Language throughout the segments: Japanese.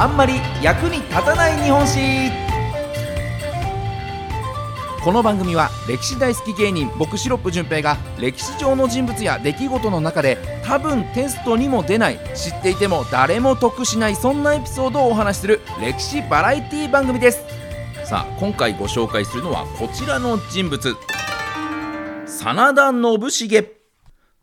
あんまり役に立たない日本史。この番組は歴史大好き芸人僕シロップ純平が歴史上の人物や出来事の中で多分テストにも出ない知っていても誰も得しないそんなエピソードをお話しする歴史バラエティ番組です。さあ今回ご紹介するのはこちらの人物。真田信繁。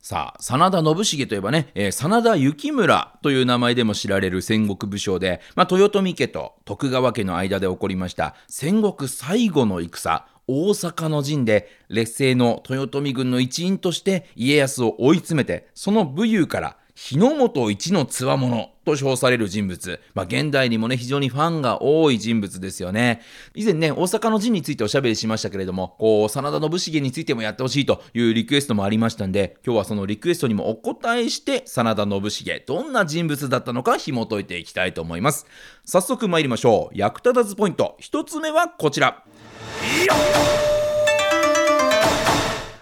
さあ、真田信繁といえばね、えー、真田幸村という名前でも知られる戦国武将で、まあ、豊臣家と徳川家の間で起こりました戦国最後の戦、大阪の陣で劣勢の豊臣軍の一員として家康を追い詰めて、その武勇から日の本一のつわものと称される人物。まあ、現代にもね、非常にファンが多い人物ですよね。以前ね、大阪の陣についておしゃべりしましたけれども、こう、真田信繁についてもやってほしいというリクエストもありましたんで、今日はそのリクエストにもお答えして、真田信繁、どんな人物だったのか紐解いていきたいと思います。早速参りましょう。役立たずポイント。一つ目はこちら。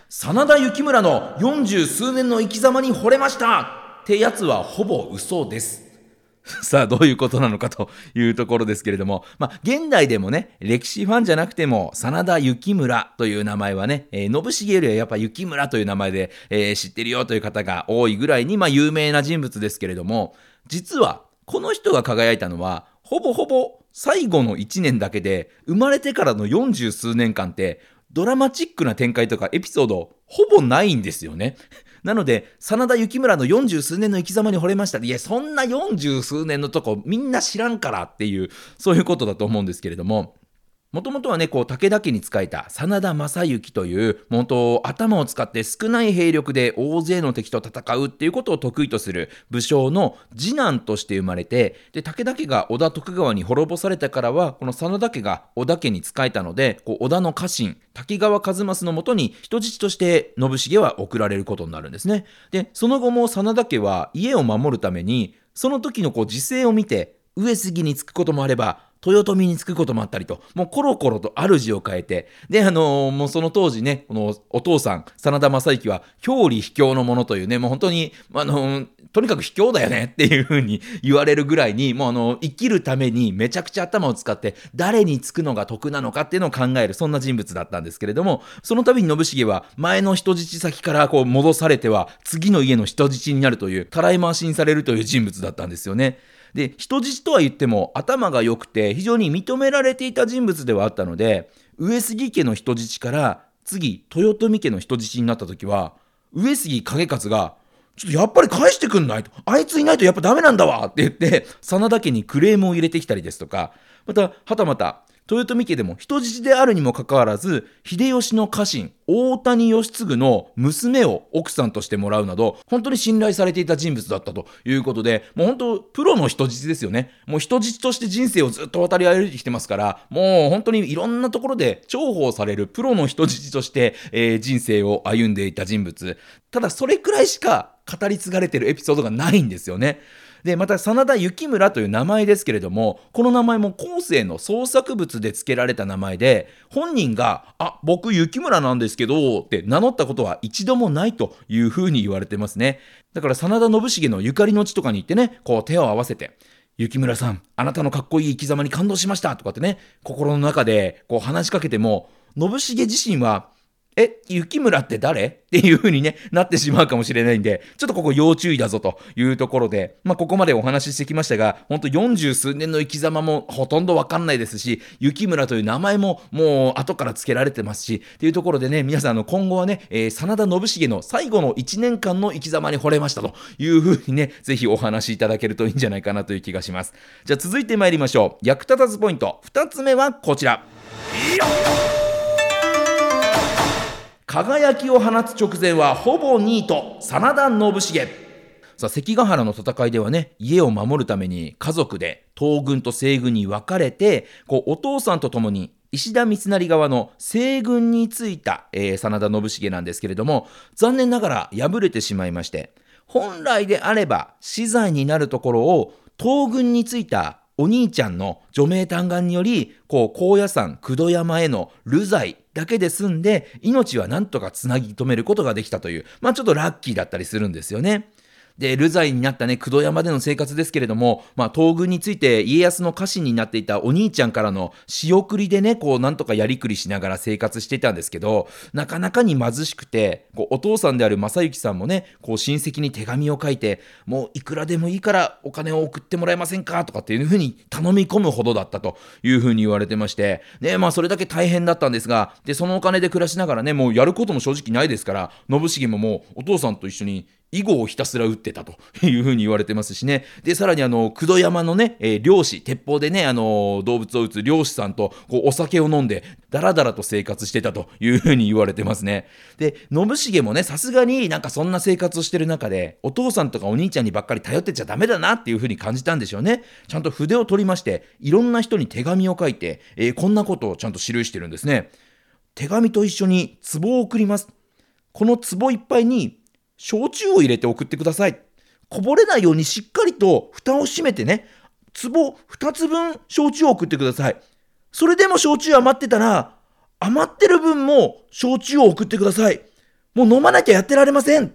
真田幸村の40数年の生き様に惚れましたってやつはほぼ嘘です。さあ、どういうことなのかというところですけれども、まあ、現代でもね、歴史ファンじゃなくても、真田幸村という名前はね、えー、信繁よりはやっぱ幸村という名前で、えー、知ってるよという方が多いぐらいに、まあ、有名な人物ですけれども、実は、この人が輝いたのは、ほぼほぼ最後の1年だけで、生まれてからの40数年間って、ドラマチックな展開とかエピソード、ほぼないんですよね。なので、真田幸村の40数年の生き様に惚れました。いや、そんな40数年のとこみんな知らんからっていう、そういうことだと思うんですけれども、もともとはね、こう、武田家に仕えた真田正幸という、本当、頭を使って少ない兵力で大勢の敵と戦うっていうことを得意とする武将の次男として生まれて、で、武田家が織田徳川に滅ぼされたからは、この真田家が織田家に仕えたので、こう織田の家臣、滝川一益のもとに人質として信繁は送られることになるんですね。で、その後も真田家は家を守るために、その時のこう時勢を見て、上杉につくこともあれば、豊臣につくこともあったりと、もうコロコロと主を変えて、で、あのー、もうその当時ね、このお父さん、真田正幸は、表裏卑怯のものというね、もう本当に、あのー、とにかく卑怯だよねっていう風に言われるぐらいに、もうあの、生きるためにめちゃくちゃ頭を使って、誰につくのが得なのかっていうのを考える、そんな人物だったんですけれども、その度に信繁は、前の人質先からこう戻されては、次の家の人質になるという、たらい回しにされるという人物だったんですよね。で、人質とは言っても頭が良くて非常に認められていた人物ではあったので、上杉家の人質から次、豊臣家の人質になった時は、上杉景勝が、ちょっとやっぱり返してくんないと。あいついないとやっぱダメなんだわって言って、真田家にクレームを入れてきたりですとか、また、はたまた、豊臣家でも人質であるにもかかわらず、秀吉の家臣、大谷義継の娘を奥さんとしてもらうなど、本当に信頼されていた人物だったということで、もう本当、プロの人質ですよね。もう人質として人生をずっと渡り歩いてきてますから、もう本当にいろんなところで重宝されるプロの人質として、えー、人生を歩んでいた人物。ただ、それくらいしか語り継がれてるエピソードがないんですよね。で、また、真田幸村という名前ですけれども、この名前も後世の創作物で付けられた名前で、本人が、あ、僕幸村なんですけど、って名乗ったことは一度もないというふうに言われてますね。だから、真田信繁のゆかりの地とかに行ってね、こう手を合わせて、雪村さん、あなたのかっこいい生き様に感動しましたとかってね、心の中でこう話しかけても、信繁自身はえ、雪村って誰？っていう風にね、なってしまうかもしれないんで、ちょっとここ要注意だぞというところで、まあ、ここまでお話ししてきましたが、ほんと40数年の生き様もほとんどわかんないですし、雪村という名前ももう後から付けられてますし、っていうところでね、皆さんあの今後はね、えー、真田信繁の最後の1年間の生き様に惚れましたという風にね、ぜひお話しいただけるといいんじゃないかなという気がします。じゃあ続いて参りましょう。役立たずポイント。2つ目はこちら。輝きを放つ直前はほぼニート、真田信繁。さあ、関ヶ原の戦いではね、家を守るために家族で東軍と西軍に分かれて、こう、お父さんと共に石田三成側の西軍についた、えー、真田信繁なんですけれども、残念ながら敗れてしまいまして、本来であれば死罪になるところを東軍についたお兄ちゃんの除名嘆願により、こう、高野山、九度山への流罪だけで済んで、命はなんとかつなぎ止めることができたという、まあちょっとラッキーだったりするんですよね。で、流罪になったね、九度山での生活ですけれども、まあ、東軍について家康の家臣になっていたお兄ちゃんからの仕送りでね、こう、なんとかやりくりしながら生活していたんですけど、なかなかに貧しくて、こうお父さんである正幸さんもね、こう、親戚に手紙を書いて、もういくらでもいいからお金を送ってもらえませんか？とかっていうふうに頼み込むほどだったというふうに言われてまして、ね、まあ、それだけ大変だったんですが、で、そのお金で暮らしながらね、もうやることも正直ないですから、信繁ももうお父さんと一緒に囲碁をひたすら打ってたというふうに言われてますしね。で、さらにあの、九度山のね、えー、漁師、鉄砲でね、あのー、動物を撃つ漁師さんと、こう、お酒を飲んで、だらだらと生活してたというふうに言われてますね。で、信繁もね、さすがになんかそんな生活をしてる中で、お父さんとかお兄ちゃんにばっかり頼ってちゃダメだなっていうふうに感じたんでしょうね。ちゃんと筆を取りまして、いろんな人に手紙を書いて、えー、こんなことをちゃんと記してるんですね。手紙と一緒に壺を送ります。この壺いっぱいに焼酎を入れて送ってください。こぼれないようにしっかりと蓋を閉めてね、壺2つ分焼酎を送ってください。それでも焼酎余ってたら、余ってる分も焼酎を送ってください。もう飲まなきゃやってられません。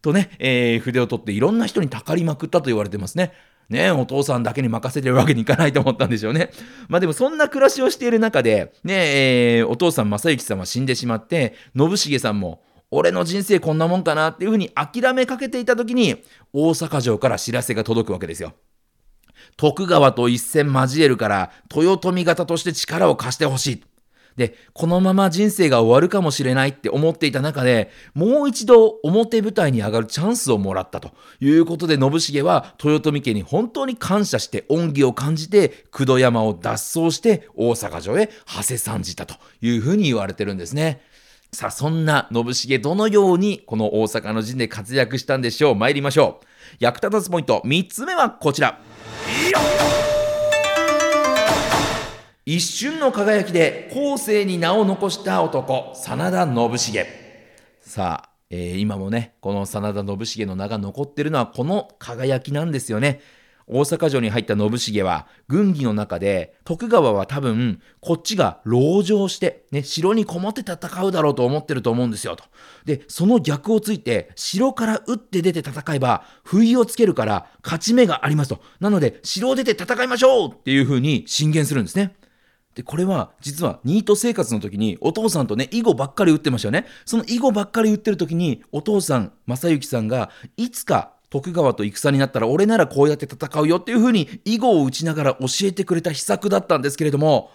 とね、えー、筆を取っていろんな人にたかりまくったと言われてますね。ねお父さんだけに任せてるわけにいかないと思ったんでしょうね。まあでもそんな暮らしをしている中で、ねえー、お父さん正幸さんは死んでしまって、信繁さんも俺の人生こんなもんかなっていうふうに諦めかけていた時に、大阪城から知らせが届くわけですよ。徳川と一戦交えるから、豊臣方として力を貸してほしい。で、このまま人生が終わるかもしれないって思っていた中で、もう一度表舞台に上がるチャンスをもらったということで、信繁は豊臣家に本当に感謝して恩義を感じて、九度山を脱走して大阪城へ馳せ参じたというふうに言われてるんですね。さあ、そんな信繁どのようにこの大阪の陣で活躍したんでしょう？参りましょう。役立たずポイント3つ目はこちら。一瞬の輝きで後世に名を残した男、真田信繁。さあ、えー、今もね、この真田信繁の名が残ってるのはこの輝きなんですよね。大阪城に入った信繁は、軍議の中で、徳川は多分、こっちが籠城して、ね、城にこもって戦うだろうと思ってると思うんですよ、と。で、その逆をついて、城から打って出て戦えば、不意をつけるから勝ち目がありますと。なので、城を出て戦いましょうっていう風に進言するんですね。で、これは実はニート生活の時にお父さんとね、囲碁ばっかり打ってましたよね。その囲碁ばっかり打ってる時にお父さん、正幸さんがいつか徳川と戦になったら俺ならこうやって戦うよっていうふうに囲碁を打ちながら教えてくれた秘策だったんですけれども、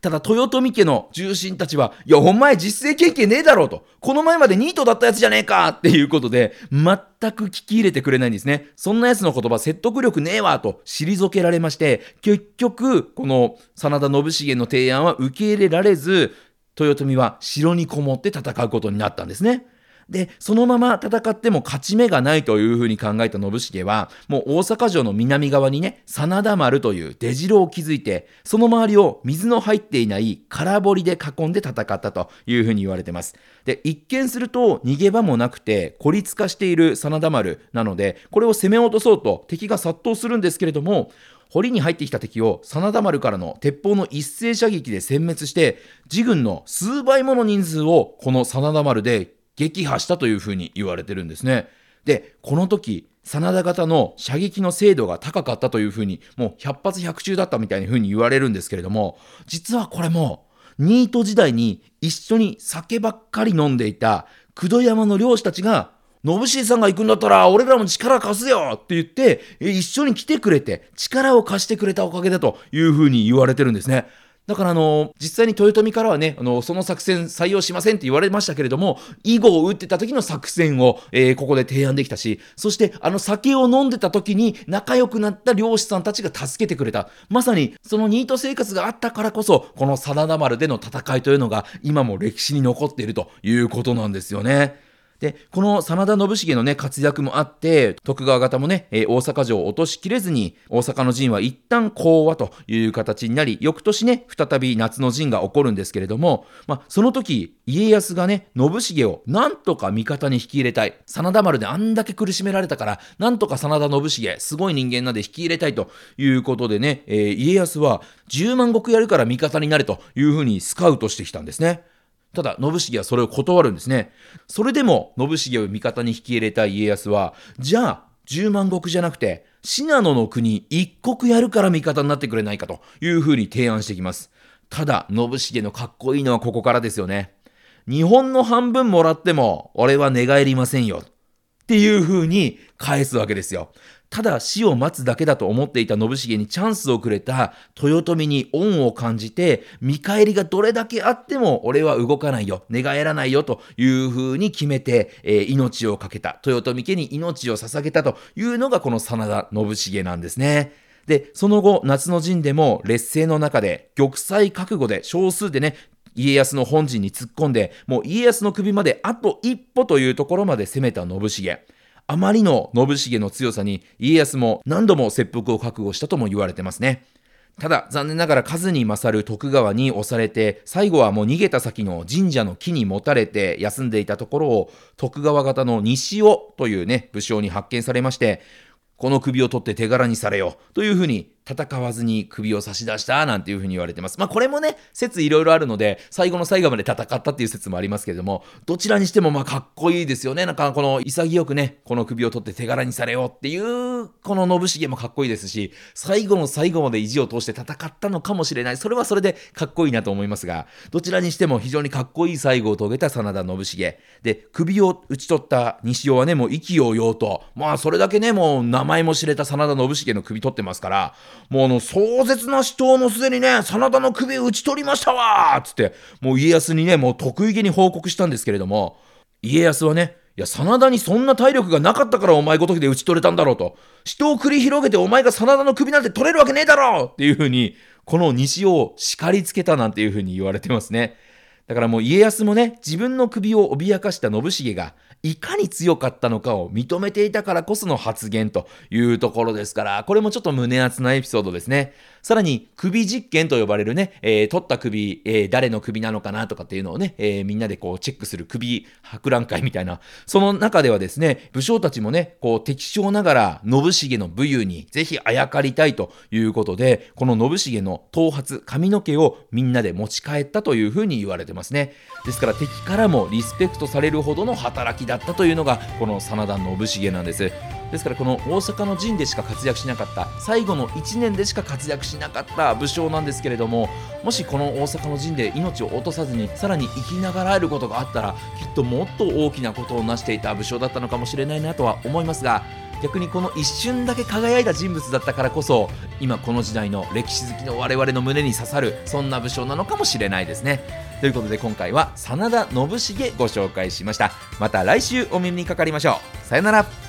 ただ豊臣家の重臣たちは、いや、お前実践経験ねえだろうと。この前までニートだったやつじゃねえかっていうことで、全く聞き入れてくれないんですね。そんな奴の言葉説得力ねえわと退けられまして、結局、この真田信繁の提案は受け入れられず、豊臣は城にこもって戦うことになったんですね。で、そのまま戦っても勝ち目がないというふうに考えた信繁は、もう大阪城の南側にね、真田丸という出城を築いて、その周りを水の入っていない空堀で囲んで戦ったというふうに言われてます。で、一見すると逃げ場もなくて孤立化している真田丸なので、これを攻め落とそうと敵が殺到するんですけれども、堀に入ってきた敵を真田丸からの鉄砲の一斉射撃で殲滅して自軍の数倍もの人数をこの真田丸で撃破したというふうに言われてるんですね。で、この時、真田型の射撃の精度が高かったというふうに、もう100発100中だったみたいなふうに言われるんですけれども、実はこれも、ニート時代に一緒に酒ばっかり飲んでいた九度山の漁師たちが、信繁さんが行くんだったら俺らも力貸すよって言って、一緒に来てくれて力を貸してくれたおかげだというふうに言われてるんですね。だからあの、実際に豊臣からはね、あの、その作戦採用しませんって言われましたけれども、囲碁を打ってた時の作戦を、えー、ここで提案できたし、そしてあの酒を飲んでた時に仲良くなった漁師さんたちが助けてくれた。まさにそのニート生活があったからこそ、この真田丸での戦いというのが今も歴史に残っているということなんですよね。で、この真田信繁のね、活躍もあって、徳川方もね、えー、大阪城を落としきれずに、大阪の陣は一旦講和という形になり、翌年ね、再び夏の陣が起こるんですけれども、まあ、その時、家康がね、信繁をなんとか味方に引き入れたい。真田丸であんだけ苦しめられたから、なんとか真田信繁、すごい人間なんで引き入れたいということでね、えー、家康は10万石やるから味方になれというふうにスカウトしてきたんですね。ただ信繁はそれを断るんですね。それでも信繁を味方に引き入れた家康はじゃあ10万石じゃなくて信濃の国一国やるから味方になってくれないかというふうに提案してきます。ただ信繁のかっこいいのはここからですよね。日本の半分もらっても俺は寝返りませんよ。っていう風に返すわけですよ。ただ死を待つだけだと思っていた信繁にチャンスをくれた豊臣に恩を感じて見返りがどれだけあっても俺は動かないよ寝返らないよという風に決めて、えー、命を懸けた豊臣家に命を捧げたというのがこの真田信繁なんですね。で、その後、夏の陣でも劣勢の中で、玉砕覚悟で少数でね、家康の本陣に突っ込んで、もう家康の首まであと一歩というところまで攻めた信繁。あまりの信繁の強さに家康も何度も切腹を覚悟したとも言われてますね。ただ残念ながら数に勝る徳川に押されて最後はもう逃げた先の神社の木に持たれて休んでいたところを徳川方の西尾というね武将に発見されましてこの首を取って手柄にされよというふうに戦わずに首を差し出したなんていうふうに言われてます。まあこれもね、説いろいろあるので、最後の最後まで戦ったっていう説もありますけれども、どちらにしてもまあかっこいいですよね。なんかこの潔くね、この首を取って手柄にされようっていう、この信繁もかっこいいですし、最後の最後まで意地を通して戦ったのかもしれない。それはそれでかっこいいなと思いますが、どちらにしても非常にかっこいい最後を遂げた真田信繁。で、首を打ち取った西尾はね、もう意気揚々と、まあそれだけね、もう名前も知れた真田信繁の首取ってますから、もうあの、壮絶な死闘もすでにね、真田の首を打ち取りましたわつって、もう家康にね、もう得意げに報告したんですけれども、家康はね、いや、真田にそんな体力がなかったからお前ごときで打ち取れたんだろうと。死闘を繰り広げてお前が真田の首なんて取れるわけねえだろうっていうふうに、この西尾を叱りつけたなんていうふうに言われてますね。だからもう家康もね、自分の首を脅かした信繁が、いかに強かったのかを認めていたからこその発言というところですから、これもちょっと胸熱なエピソードですね。さらに、首実験と呼ばれるね、えー、取った首、えー、誰の首なのかなとかっていうのをね、えー、みんなでこうチェックする首博覧会みたいな、その中ではですね、武将たちもね、こう適正ながら信繁の武勇にぜひあやかりたいということで、この信繁の頭髪、髪の毛をみんなで持ち帰ったというふうに言われてますね。ですから敵からもリスペクトされるほどの働きだったというのがこの真田信繁なんですですからこの大阪の陣でしか活躍しなかった最後の1年でしか活躍しなかった武将なんですけれどももしこの大阪の陣で命を落とさずにさらに生きながらえることがあったらきっともっと大きなことを成していた武将だったのかもしれないなとは思いますが逆にこの一瞬だけ輝いた人物だったからこそ今この時代の歴史好きの我々の胸に刺さるそんな武将なのかもしれないですね。ということで今回は真田信繁ご紹介しました。また来週お耳にかかりましょう。さよなら。